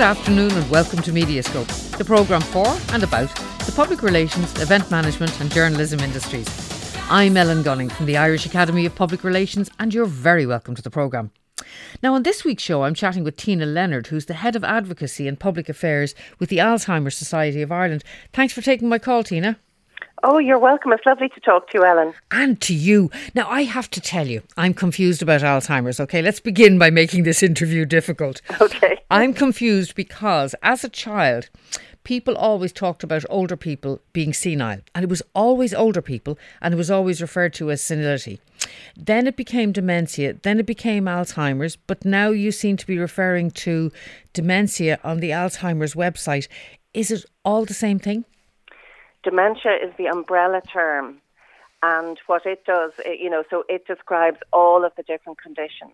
Good afternoon and welcome to Mediascope, the programme for and about the public relations, event management and journalism industries. I'm Ellen Gunning from the Irish Academy of Public Relations and you're very welcome to the programme. Now, on this week's show, I'm chatting with Tina Leonard, who's the Head of Advocacy and Public Affairs with the Alzheimer's Society of Ireland. Thanks for taking my call, Tina. Oh, you're welcome. It's lovely to talk to you, Ellen. And to you. Now, I have to tell you, I'm confused about Alzheimer's. Okay, let's begin by making this interview difficult. Okay. I'm confused because as a child, people always talked about older people being senile, and it was always older people, and it was always referred to as senility. Then it became dementia, then it became Alzheimer's, but now you seem to be referring to dementia on the Alzheimer's website. Is it all the same thing? Dementia is the umbrella term, and what it does, you know, so it describes all of the different conditions.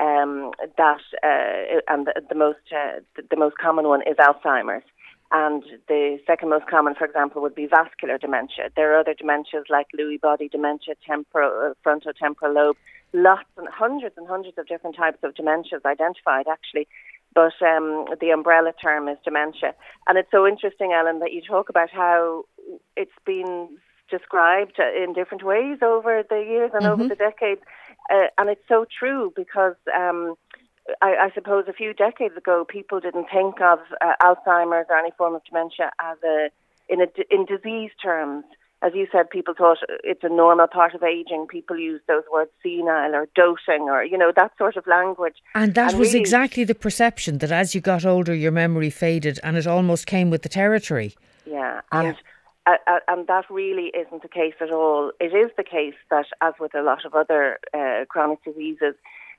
Um, that uh, and the, the most uh, the, the most common one is Alzheimer's. And the second most common, for example, would be vascular dementia. There are other dementias like Lewy body dementia, temporal, uh, frontotemporal lobe, lots and hundreds and hundreds of different types of dementias identified actually but um, the umbrella term is dementia. And it's so interesting, Ellen, that you talk about how it's been described in different ways over the years and mm-hmm. over the decades. Uh, and it's so true because um, I, I, suppose a few decades ago, people didn't think of uh, Alzheimer's or any form of dementia as a in a in disease terms as you said, people thought it's a normal part of aging. People use those words senile or doting or, you know, that sort of language. And that and was really, exactly the perception that as you got older, your memory faded and it almost came with the territory. Yeah. And, yeah. Uh, and that really isn't the case at all. It is the case that, as with a lot of other uh, chronic diseases,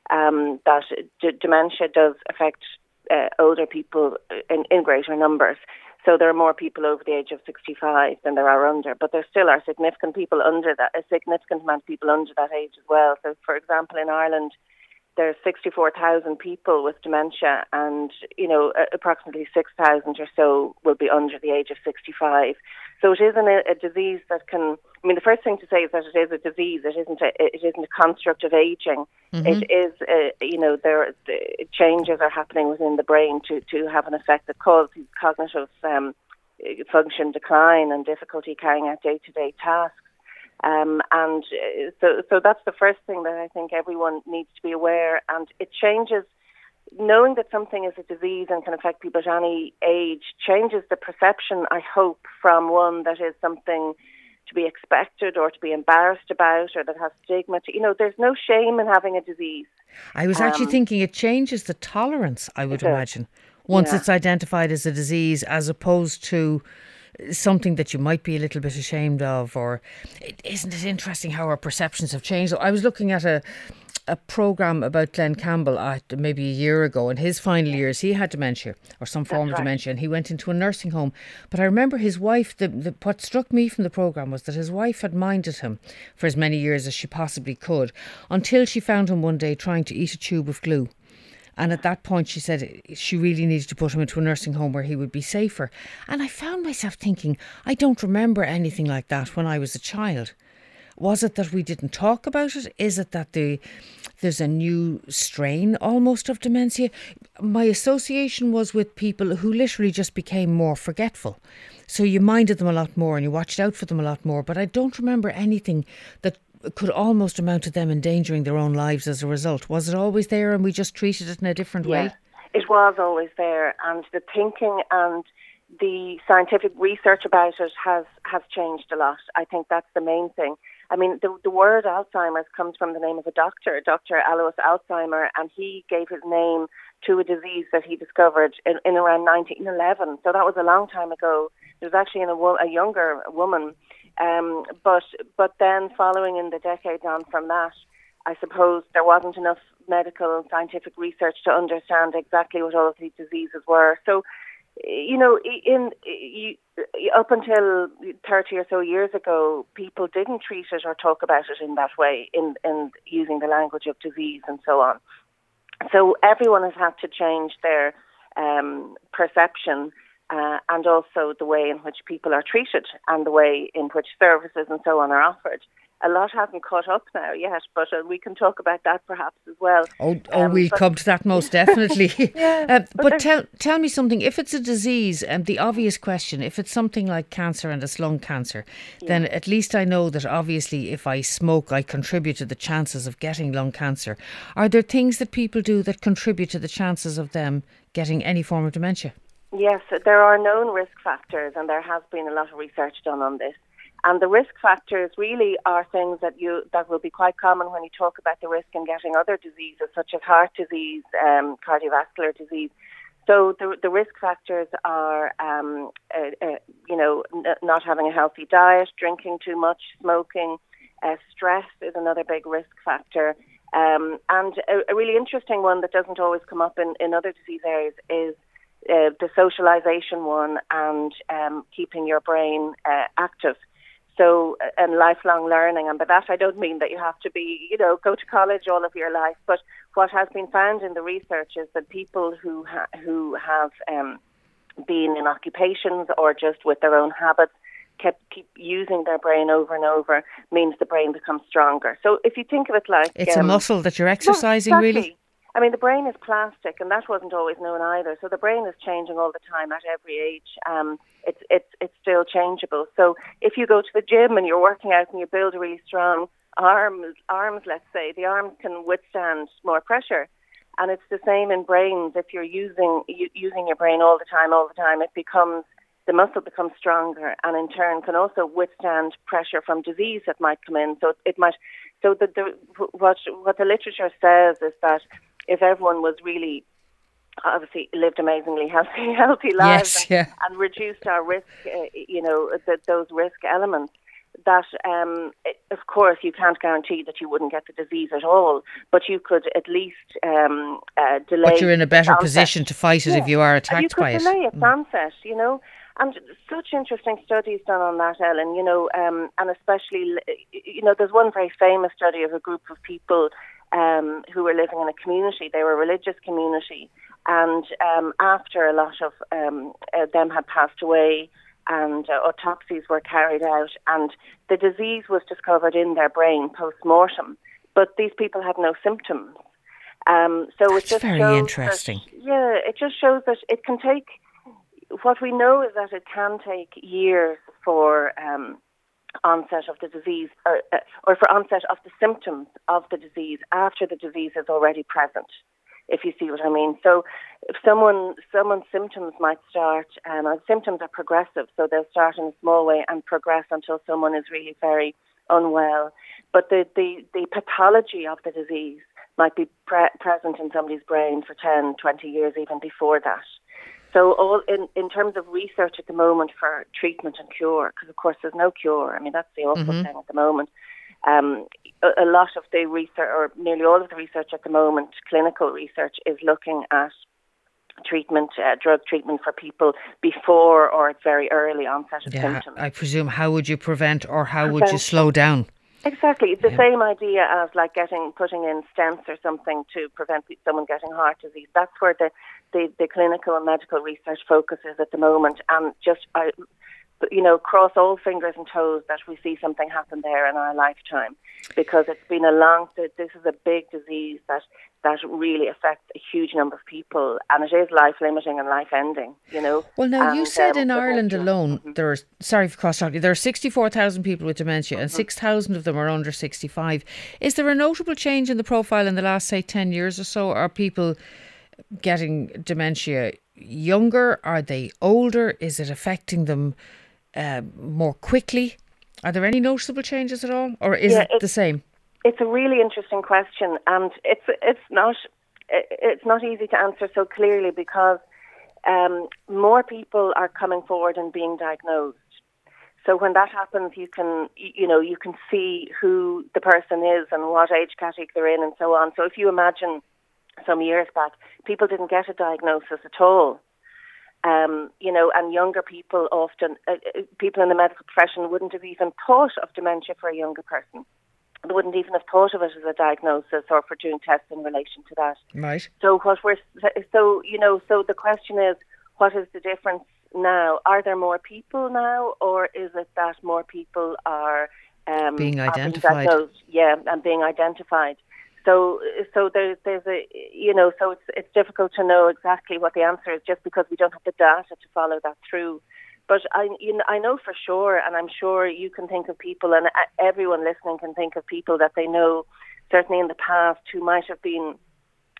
um, that d- dementia does affect uh, older people in, in greater numbers. So there are more people over the age of 65 than there are under, but there still are significant people under that, a significant amount of people under that age as well. So, for example, in Ireland, there's 64,000 people with dementia, and you know approximately 6,000 or so will be under the age of 65. So it isn't a, a, disease that can. I mean, the first thing to say is that it is a disease. It isn't a. It isn't a construct of aging. Mm-hmm. It is. A, you know, there the changes are happening within the brain to to have an effect that causes cognitive um, function decline and difficulty carrying out day to day tasks. Um, and uh, so, so that's the first thing that I think everyone needs to be aware. And it changes, knowing that something is a disease and can affect people at any age, changes the perception, I hope, from one that is something to be expected or to be embarrassed about or that has stigma. To, you know, there's no shame in having a disease. I was actually um, thinking it changes the tolerance, I would imagine, once yeah. it's identified as a disease as opposed to something that you might be a little bit ashamed of, or isn't it interesting how our perceptions have changed? I was looking at a a program about Glen Campbell uh, maybe a year ago. In his final years, he had dementia or some form That's of right. dementia, and he went into a nursing home. But I remember his wife. The, the, what struck me from the program was that his wife had minded him for as many years as she possibly could, until she found him one day trying to eat a tube of glue. And at that point, she said she really needed to put him into a nursing home where he would be safer. And I found myself thinking, I don't remember anything like that when I was a child. Was it that we didn't talk about it? Is it that the there's a new strain almost of dementia? My association was with people who literally just became more forgetful. So you minded them a lot more and you watched out for them a lot more. But I don't remember anything that could almost amount to them endangering their own lives as a result. Was it always there and we just treated it in a different way? It was always there, and the thinking and the scientific research about it has, has changed a lot. I think that's the main thing. I mean, the, the word Alzheimer's comes from the name of a doctor, Dr. Alois Alzheimer, and he gave his name to a disease that he discovered in, in around 1911. So that was a long time ago. Was actually in a, a younger woman um, but but then following in the decades on from that, I suppose there wasn't enough medical and scientific research to understand exactly what all of these diseases were. So, you know, in up until 30 or so years ago, people didn't treat it or talk about it in that way, in, in using the language of disease and so on. So everyone has had to change their um, perception uh, and also the way in which people are treated and the way in which services and so on are offered. a lot hasn't caught up now yet, but uh, we can talk about that perhaps as well. Oh, oh um, we'll come to that most definitely. yeah, uh, but, but tell tell me something. If it's a disease, and um, the obvious question, if it's something like cancer and it's lung cancer, yeah. then at least I know that obviously if I smoke, I contribute to the chances of getting lung cancer. Are there things that people do that contribute to the chances of them getting any form of dementia? Yes, there are known risk factors, and there has been a lot of research done on this. And the risk factors really are things that you that will be quite common when you talk about the risk in getting other diseases such as heart disease, um, cardiovascular disease. So the the risk factors are, um, uh, uh, you know, n- not having a healthy diet, drinking too much, smoking, uh, stress is another big risk factor. Um, and a, a, really interesting one that doesn't always come up in, in other disease areas is uh, the socialization one and um, keeping your brain uh, active. So, uh, and lifelong learning. And by that, I don't mean that you have to be, you know, go to college all of your life. But what has been found in the research is that people who ha- who have um, been in occupations or just with their own habits kept keep using their brain over and over means the brain becomes stronger. So if you think of it like it's um, a muscle that you're exercising, exactly. really. I mean, the brain is plastic, and that wasn't always known either. So the brain is changing all the time at every age. Um, it's it's it's still changeable. So if you go to the gym and you're working out and you build a really strong arms, arms, let's say, the arms can withstand more pressure. And it's the same in brains. If you're using using your brain all the time, all the time, it becomes the muscle becomes stronger, and in turn can also withstand pressure from disease that might come in. So it might. So the, the what what the literature says is that if everyone was really obviously lived amazingly healthy healthy lives yes, yeah. and, and, reduced our risk, uh, you know, the, those risk elements. That, um, of course, you can't guarantee that you wouldn't get the disease at all, but you could at least um, uh, delay. But you're in a better position to fight it yeah. if you are attacked you could by delay it. its mm. onset, you know. And such interesting studies done on that, Ellen, you know, um, and especially, you know, there's one very famous study of a group of people um, who were living in a community. They were a religious community, and um, after a lot of um, uh, them had passed away, and uh, autopsies were carried out, and the disease was discovered in their brain post mortem, but these people had no symptoms. Um, so That's it just very interesting. That, yeah, it just shows that it can take. What we know is that it can take years for um, onset of the disease or, uh, or for onset of the symptoms of the disease after the disease is already present if you see what I mean. So, if someone someone's symptoms might start, um, and symptoms are progressive, so they'll start in a small way and progress until someone is really very unwell. But the the, the pathology of the disease might be pre- present in somebody's brain for 10, 20 years, even before that. So, all in, in terms of research at the moment for treatment and cure, because of course there's no cure. I mean, that's the awful mm-hmm. thing at the moment. Um, a, a, lot of the research, or nearly all of the research at the moment, clinical research, is looking at treatment, uh, drug treatment for people before or at very early onset of yeah, symptoms. I presume, how would you prevent or how would you slow down? Exactly, It's the yeah. same idea as like getting putting in stents or something to prevent someone getting heart disease. That's where the the, the clinical and medical research focuses at the moment, and just I, you know, cross all fingers and toes that we see something happen there in our lifetime, because it's been a long. This is a big disease that that really affects a huge number of people, and it is life limiting and life ending. You know. Well, now and, you said um, in Ireland alone mm-hmm. there are sorry for cross talking. There are sixty four thousand people with dementia, mm-hmm. and six thousand of them are under sixty five. Is there a notable change in the profile in the last say ten years or so? Are people getting dementia younger? Are they older? Is it affecting them uh, more quickly? Are there any noticeable changes at all, or is yeah, it the same? It's a really interesting question, and it's it's not it's not easy to answer so clearly because um, more people are coming forward and being diagnosed. So when that happens, you can you know you can see who the person is and what age category they're in and so on. So if you imagine some years back, people didn't get a diagnosis at all. Um, you know, and younger people often, uh, uh, people in the medical profession wouldn't have even thought of dementia for a younger person. They wouldn't even have thought of it as a diagnosis or for doing tests in relation to that. Right. So what we're, so you know, so the question is, what is the difference now? Are there more people now, or is it that more people are um, being identified. Being yeah, and being identified. So, so there's there's a you know, so it's it's difficult to know exactly what the answer is just because we don't have the data to follow that through. But I, you know, I know for sure, and I'm sure you can think of people, and uh, everyone listening can think of people that they know, certainly in the past, who might have been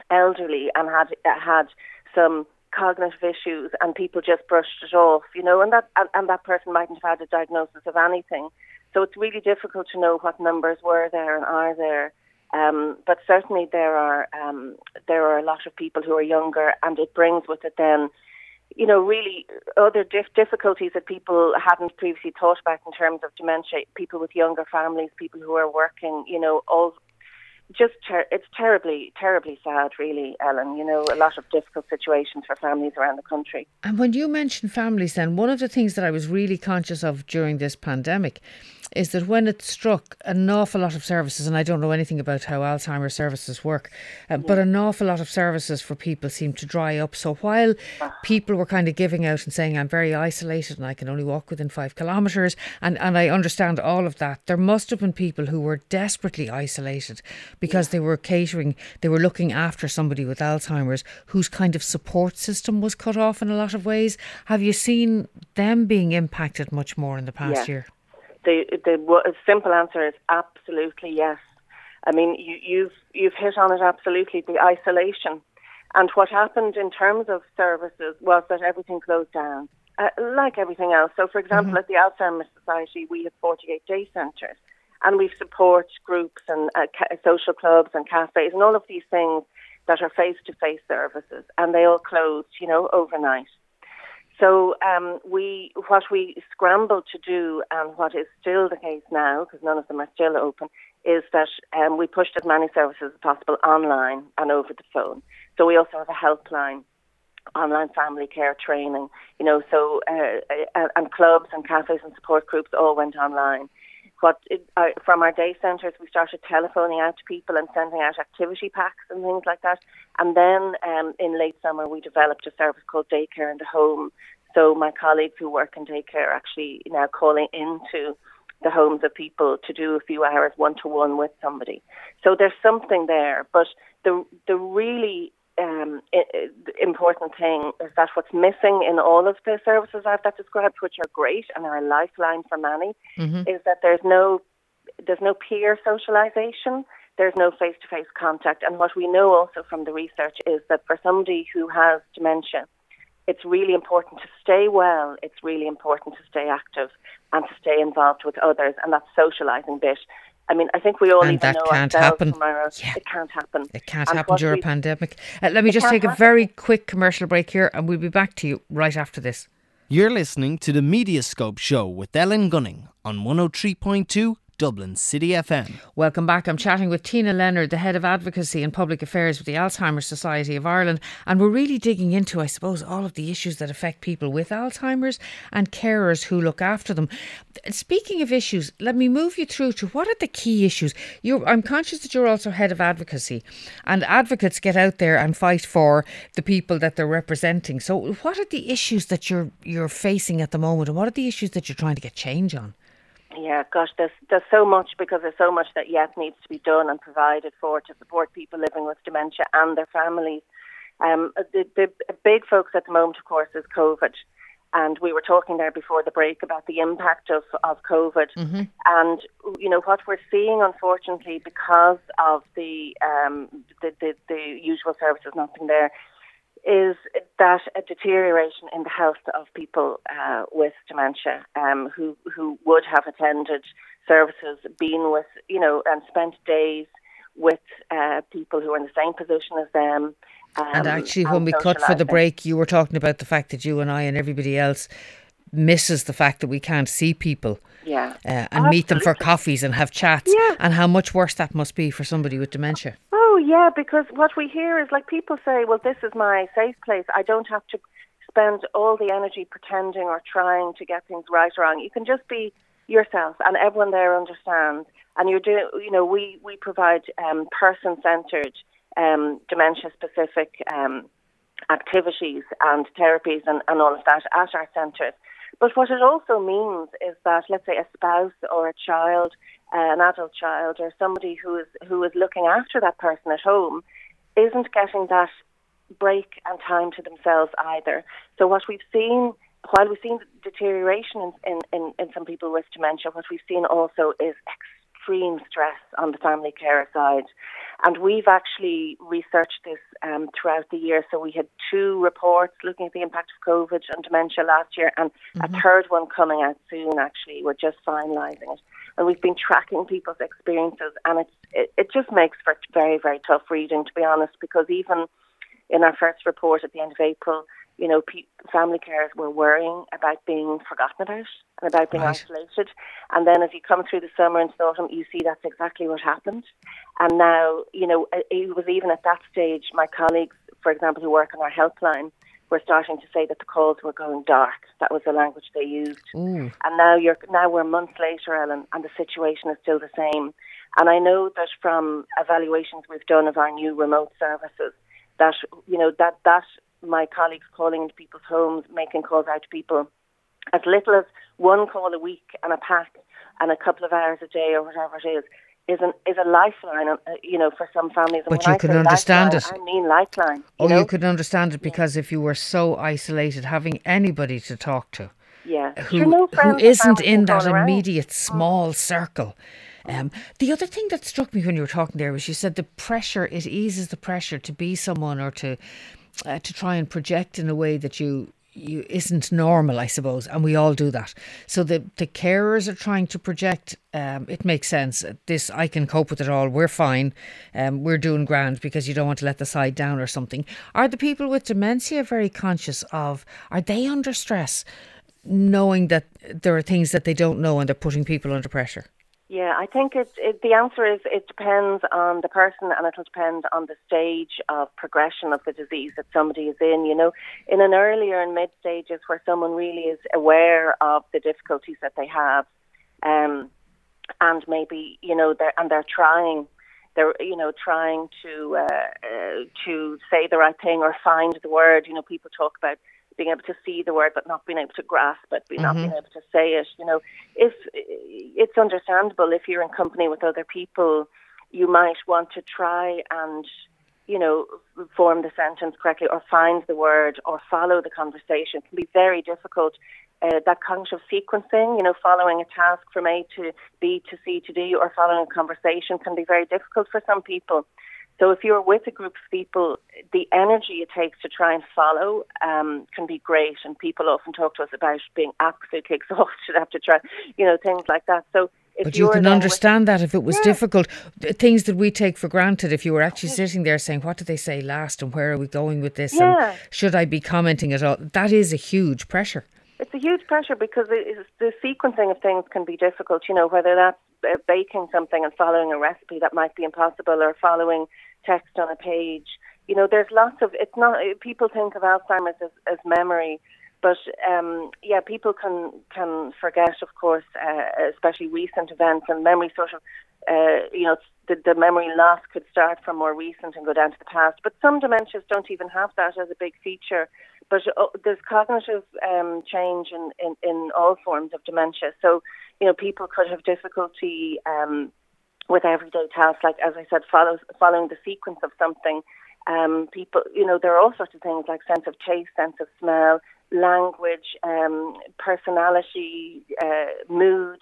elderly and had uh, had some cognitive issues, and people just brushed it off, you know, and that and, and that person mightn't have had a diagnosis of anything. So it's really difficult to know what numbers were there and are there. Um, but certainly there are um, there are a lot of people who are younger, and it brings with it then you know, really other dif- difficulties that people hadn't previously thought about in terms of dementia, people with younger families, people who are working, you know, all just ter- it's terribly, terribly sad, really, Ellen. You know, a lot of difficult situations for families around the country. And when you mention families, then one of the things that I was really conscious of during this pandemic is that when it struck, an awful lot of services, and I don't know anything about how Alzheimer's services work, uh, but an awful lot of services for people seemed to dry up. So while ah. people were kind of giving out and saying, I'm very isolated and I can only walk within five kilometres, and, and I understand all of that, there must have been people who were desperately isolated because they were catering, they were looking after somebody with Alzheimer's whose kind of support system was cut off in a lot of ways. Have you seen them being impacted much more in the past yeah. year? The the simple answer is absolutely yes. I mean, you, you've you've hit on it absolutely. The isolation, and what happened in terms of services was that everything closed down, uh, like everything else. So, for example, mm-hmm. at the Alzheimer's Society, we have 48 day centres, and we support groups and uh, ca- social clubs and cafes and all of these things that are face to face services, and they all closed, you know, overnight. So um, we, what we scrambled to do, and what is still the case now, because none of them are still open, is that um, we pushed as many services as possible online and over the phone. So we also have a helpline, online family care training, you know, so uh, uh and clubs and cafes and support groups all went online what it, uh, from our day centres, we started telephoning out to people and sending out activity packs and things like that. And then um, in late summer, we developed a service called Daycare in the Home. So my colleagues who work in daycare are actually now calling into the homes of people to do a few hours one to one with somebody. So there's something there, but the the really um, important thing is that what's missing in all of the services I've that described, which are great and are a lifeline for many, mm-hmm. is that there's no there's no peer socialization. There's no face to face contact. And what we know also from the research is that for somebody who has dementia, it's really important to stay well. It's really important to stay active and to stay involved with others. And that socialising bit I mean, I think we all and even that know can't happen. Yeah. It can't happen. It can't and happen during a pandemic. Uh, let me just take a very quick commercial break here, and we'll be back to you right after this. You're listening to the Mediascope Show with Ellen Gunning on 103.2 Dublin City FM. Welcome back. I'm chatting with Tina Leonard, the head of advocacy and public affairs with the Alzheimer's Society of Ireland, and we're really digging into, I suppose, all of the issues that affect people with Alzheimer's and carers who look after them. Speaking of issues, let me move you through to what are the key issues. You're, I'm conscious that you're also head of advocacy, and advocates get out there and fight for the people that they're representing. So, what are the issues that you're you're facing at the moment, and what are the issues that you're trying to get change on? Yeah, gosh, there's there's so much because there's so much that yet needs to be done and provided for to support people living with dementia and their families. Um, the, the big focus at the moment, of course, is COVID. And we were talking there before the break about the impact of, of COVID. Mm-hmm. And, you know, what we're seeing, unfortunately, because of the, um, the, the, the usual services not being there, is that a deterioration in the health of people uh, with dementia um, who who would have attended services, been with you know, and spent days with uh, people who are in the same position as them. Um, and actually, when we cut for the break, you were talking about the fact that you and I and everybody else misses the fact that we can't see people. Yeah. Uh, and Absolutely. meet them for coffees and have chats. Yeah. And how much worse that must be for somebody with dementia. Oh, yeah, because what we hear is like people say, well, this is my safe place. I don't have to spend all the energy pretending or trying to get things right or wrong. You can just be yourself, and everyone there understands. And you're doing, you know, we, we provide um, person centered, um, dementia specific um, activities and therapies and, and all of that at our centres. But what it also means is that, let's say, a spouse or a child, an adult child, or somebody who is who is looking after that person at home, isn't getting that break and time to themselves either. So what we've seen, while we've seen deterioration in, in, in, in some people with dementia, what we've seen also is extreme stress on the family care side. And we've actually researched this um, throughout the year. So we had two reports looking at the impact of COVID on dementia last year, and mm-hmm. a third one coming out soon. Actually, we're just finalising it, and we've been tracking people's experiences, and it's it, it just makes for very very tough reading, to be honest, because even in our first report at the end of April, you know, pe- family carers were worrying about being forgotten about and about being right. isolated. And then as you come through the summer and autumn, you see that's exactly what happened. And now, you know, it was even at that stage, my colleagues, for example, who work on our helpline, were starting to say that the calls were going dark. That was the language they used. Mm. And now you're now we're months later, Ellen, and the situation is still the same. And I know that from evaluations we've done of our new remote services, that you know that that my colleagues calling into people's homes, making calls out to people, as little as one call a week and a pack and a couple of hours a day or whatever it is, is an is a lifeline, uh, you know, for some families. And but you can understand it. I mean lifeline. You oh, know? you could understand it because yeah. if you were so isolated, having anybody to talk to, yeah, who no who isn't in that immediate small circle. Um, the other thing that struck me when you were talking there was you said the pressure it eases the pressure to be someone or to uh, to try and project in a way that you you isn't normal, I suppose, and we all do that. So the the carers are trying to project. Um, it makes sense. This I can cope with it all. We're fine. Um, we're doing grand because you don't want to let the side down or something. Are the people with dementia very conscious of? Are they under stress, knowing that there are things that they don't know and they're putting people under pressure? Yeah, I think it, it, the answer is it depends on the person and it'll depend on the stage of progression of the disease that somebody is in. You know, in an earlier and mid stages where someone really is aware of the difficulties that they have, um, and maybe you know they're and they're trying, they're you know trying to uh, uh, to say the right thing or find the word. You know, people talk about being able to see the word but not being able to grasp it, mm-hmm. not being able to say it. You know, if it's understandable if you're in company with other people, you might want to try and you know form the sentence correctly or find the word or follow the conversation. It can be very difficult. Uh, that cognitive sequencing, you know, following a task from A to B to C to D or following a conversation can be very difficult for some people. So if you're with a group of people, the energy it takes to try and follow um, can be great. And people often talk to us about being absolutely exhausted after try, you know, things like that. So but you can understand that if it was yeah. difficult, things that we take for granted. If you were actually sitting there saying, "What did they say last?" and "Where are we going with this?" Yeah. and should I be commenting at all? That is a huge pressure. It's a huge pressure because the sequencing of things can be difficult. You know, whether that's uh, baking something and following a recipe that might be impossible, or following text on a page. You know, there's lots of. It's not. People think of Alzheimer's as, as memory, but um, yeah, people can can forget, of course, uh, especially recent events and memory. Sort of, uh, you know, the, the memory loss could start from more recent and go down to the past. But some dementias don't even have that as a big feature. But uh, there's cognitive um, change in, in in all forms of dementia. So, you know, people could have difficulty. Um, with everyday tasks, like as I said, follow, following the sequence of something. Um, people, you know, there are all sorts of things like sense of taste, sense of smell, language, um, personality, uh, mood.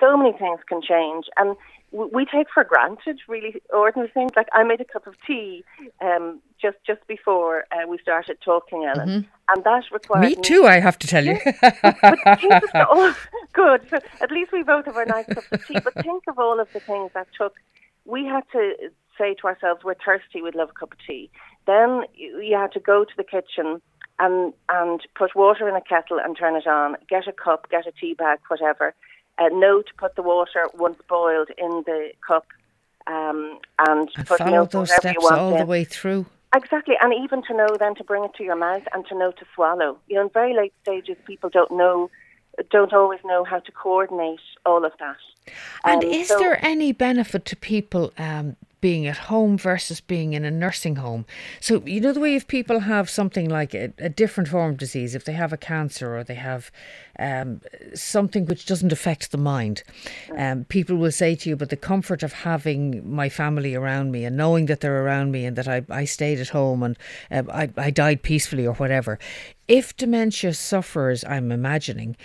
So many things can change, and we take for granted really ordinary things. Like I made a cup of tea um, just just before uh, we started talking, Ellen, mm-hmm. and that required me too. Me, I have to tell you. all, good. So at least we both have our nice cups of tea. But think of all of the things that took. We had to say to ourselves, "We're thirsty. We'd love a cup of tea." Then you had to go to the kitchen and and put water in a kettle and turn it on. Get a cup, get a tea bag, whatever uh, know to put the water once boiled in the cup um, and, and put follow milk, those steps all in. the way through. Exactly, and even to know then to bring it to your mouth and to know to swallow. You know, in very late stages, people don't know, don't always know how to coordinate all of that. And um, is so there any benefit to people um, being at home versus being in a nursing home. So, you know, the way if people have something like a, a different form of disease, if they have a cancer or they have um, something which doesn't affect the mind, um, people will say to you, but the comfort of having my family around me and knowing that they're around me and that I, I stayed at home and uh, I, I died peacefully or whatever. If dementia sufferers, I'm imagining,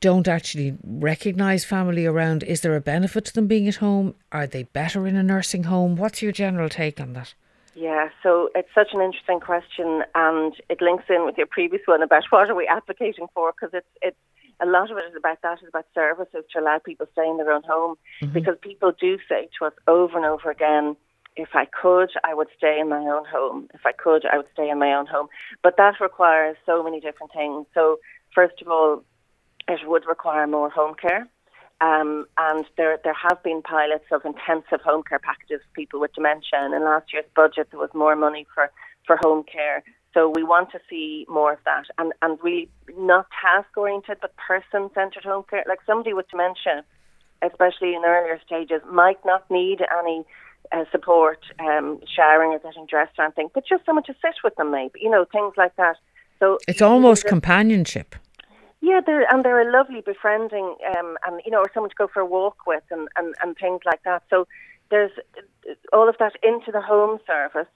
don't actually recognise family around, is there a benefit to them being at home? Are they better in a nursing home? What's your general take on that? Yeah, so it's such an interesting question, and it links in with your previous one about what are we advocating for? Because it's it's a lot of it is about that is about services to allow people to stay in their own home, mm-hmm. because people do say to us over and over again, if I could, I would stay in my own home. If I could, I would stay in my own home. But that requires so many different things. So first of all, it would require more home care. Um, and there, there have been pilots of intensive home care packages for people with dementia. And in last year's budget, there was more money for, for home care. So we want to see more of that, and and really not task oriented, but person centered home care. Like somebody with dementia, especially in earlier stages, might not need any uh, support, um, showering or getting dressed or anything, but just someone to sit with them, maybe you know things like that. So it's almost companionship. Yeah, they're, and they're a lovely befriending, um, and you know, or someone to go for a walk with, and, and, and things like that. So there's all of that into the home service,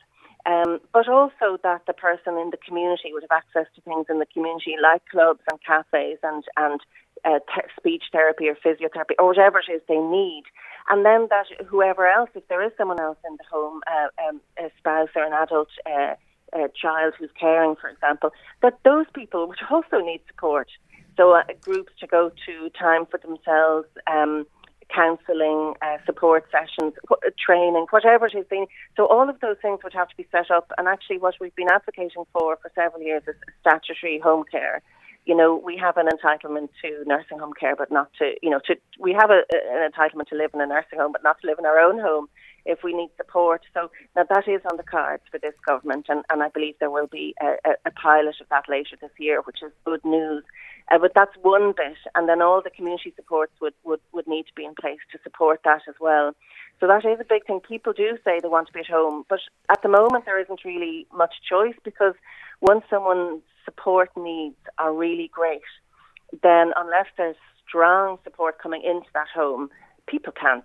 um, but also that the person in the community would have access to things in the community like clubs and cafes and and uh, te- speech therapy or physiotherapy or whatever it is they need, and then that whoever else, if there is someone else in the home, uh, um, a spouse or an adult. Uh, a child who's caring, for example, that those people would also need support. So uh, groups to go to, time for themselves, um, counselling, uh, support sessions, training, whatever it is. So all of those things would have to be set up. And actually, what we've been advocating for for several years is statutory home care. You know, we have an entitlement to nursing home care, but not to, you know, to we have a, an entitlement to live in a nursing home, but not to live in our own home if we need support. So now that is on the cards for this government, and, and I believe there will be a, a, pilot of that later this year, which is good news. Uh, but that's one bit, and then all the community supports would, would, would need to be in place to support that as well. So that is a big thing. People do say they want to be at home, but at the moment there isn't really much choice because once someone's support needs are really great, then unless there's strong support coming into that home, people can't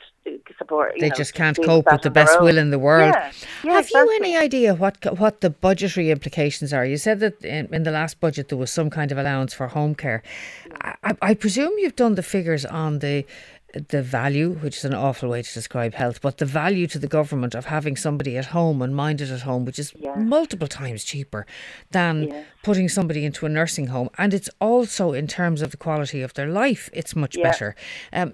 support. they know, just can't cope with the best will in the world. Yeah. Yeah, Have exactly. you any idea what what the budgetary implications are? You said that in, in, the last budget there was some kind of allowance for home care. I, I presume you've done the figures on the the value, which is an awful way to describe health, but the value to the government of having somebody at home and minded at home, which is yeah. multiple times cheaper than yeah. putting somebody into a nursing home. And it's also in terms of the quality of their life, it's much yeah. better. Um,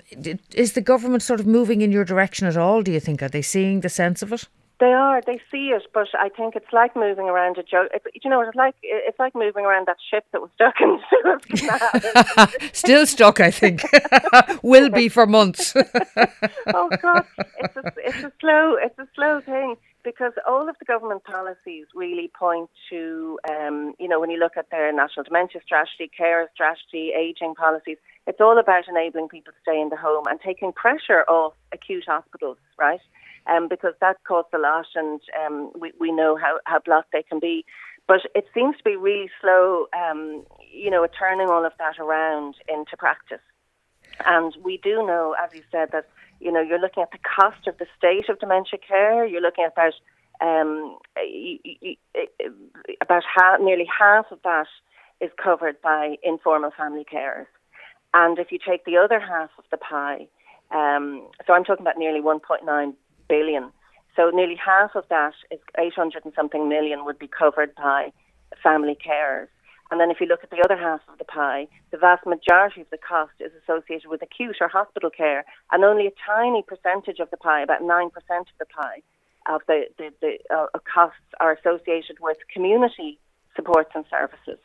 is the government sort of moving in your direction at all, do you think? Are they seeing the sense of it? They are. They see it, but I think it's like moving around a joke. You know, it's like it's like moving around that ship that was stuck in Suez Still stuck, I think. Will be for months. oh God, it's a, it's a slow it's a slow thing because all of the government policies really point to, um, you know, when you look at their national dementia strategy, care strategy, aging policies, it's all about enabling people to stay in the home and taking pressure off acute hospitals, right? Um, because that costs a lot, and um, we we know how how blocked they can be. But it seems to be really slow, um, you know, turning all of that around into practice. And we do know, as you said, that you know you're looking at the cost of the state of dementia care. You're looking at about um, about half, nearly half of that is covered by informal family carers. And if you take the other half of the pie, um, so I'm talking about nearly 1.9 billion. So nearly half of that is 800 and something million would be covered by family carers. And then if you look at the other half of the pie, the vast majority of the cost is associated with acute or hospital care, and only a tiny percentage of the pie, about 9% of the pie, of the, the, the uh, costs are associated with community supports and services.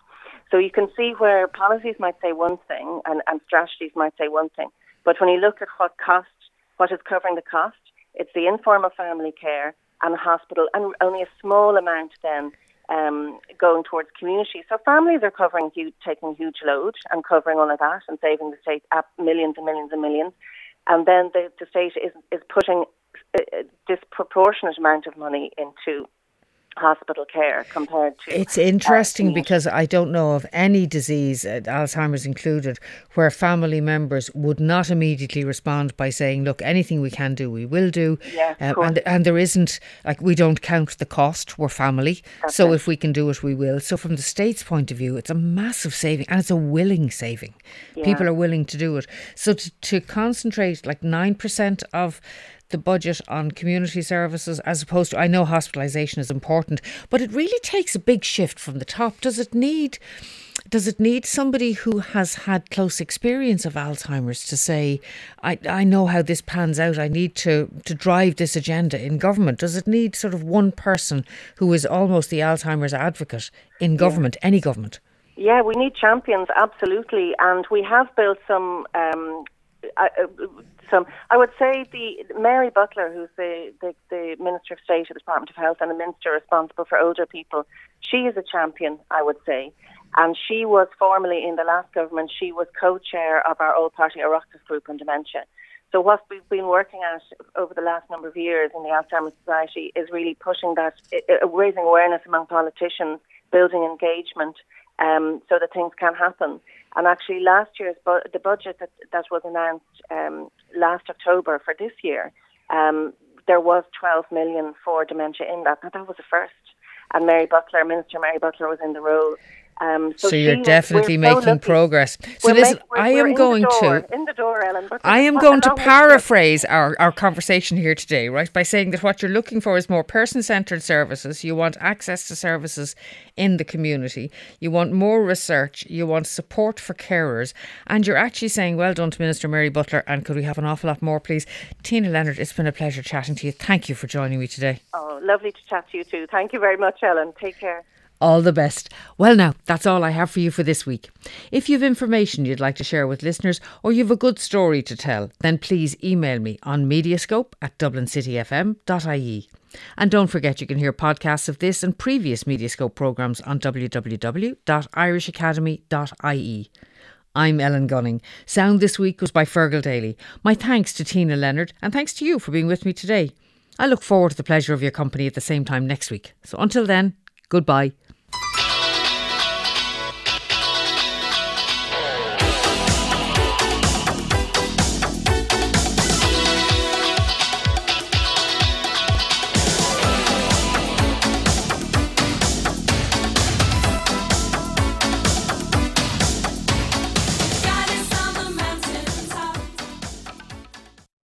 So you can see where policies might say one thing and, and strategies might say one thing. But when you look at what cost, what is covering the cost, it's the informal family care and hospital, and only a small amount then um, going towards community. So families are covering huge, taking huge load and covering all of that and saving the state up millions and millions and millions. And then the, the state is, is putting a disproportionate amount of money into hospital care compared to. It's interesting uh, because I don't know of any disease, uh, Alzheimer's included, where family members would not immediately respond by saying, "Look, anything we can do, we will do." Yeah, uh, and and there isn't like we don't count the cost. We're family, That's so it. if we can do it, we will. So from the state's point of view, it's a massive saving, and it's a willing saving. Yeah. People are willing to do it. So to, to concentrate like nine percent of the budget on community services as opposed to I know hospitalisation is important, but it really takes a big shift from the top. Does it need does it need somebody who has had close experience of Alzheimer's to say, I, I know how this pans out, I need to, to drive this agenda in government? Does it need sort of one person who is almost the Alzheimer's advocate in government, yeah. any government? Yeah, we need champions, absolutely. And we have built some um, uh, some. I would say the Mary Butler, who's the, the, the Minister of State of the Department of Health and the Minister responsible for older people, she is a champion, I would say. And she was formerly in the last government, she was co-chair of our All Party Oireachtas group on dementia. So what we've been working at over the last number of years in the Alzheimer's Society is really pushing that, raising awareness among politicians, building engagement, um, so that things can happen. And actually, last year's bu- the budget that, that was announced um, last October for this year, um, there was 12 million for dementia in that. Now, that was a first. And Mary Butler, Minister Mary Butler, was in the role. Um, so, so, you're definitely making so progress. So listen, make, I am going door, to in the door, Ellen. I am going to paraphrase our, our conversation here today, right, by saying that what you're looking for is more person-centred services. You want access to services in the community. You want more research. You want support for carers, and you're actually saying, "Well done to Minister Mary Butler." And could we have an awful lot more, please? Tina Leonard, it's been a pleasure chatting to you. Thank you for joining me today. Oh, lovely to chat to you too. Thank you very much, Ellen. Take care. All the best. Well, now, that's all I have for you for this week. If you've information you'd like to share with listeners or you've a good story to tell, then please email me on mediascope at dublincityfm.ie. And don't forget you can hear podcasts of this and previous Mediascope programmes on www.irishacademy.ie. I'm Ellen Gunning. Sound this week was by Fergal Daly. My thanks to Tina Leonard and thanks to you for being with me today. I look forward to the pleasure of your company at the same time next week. So until then, goodbye.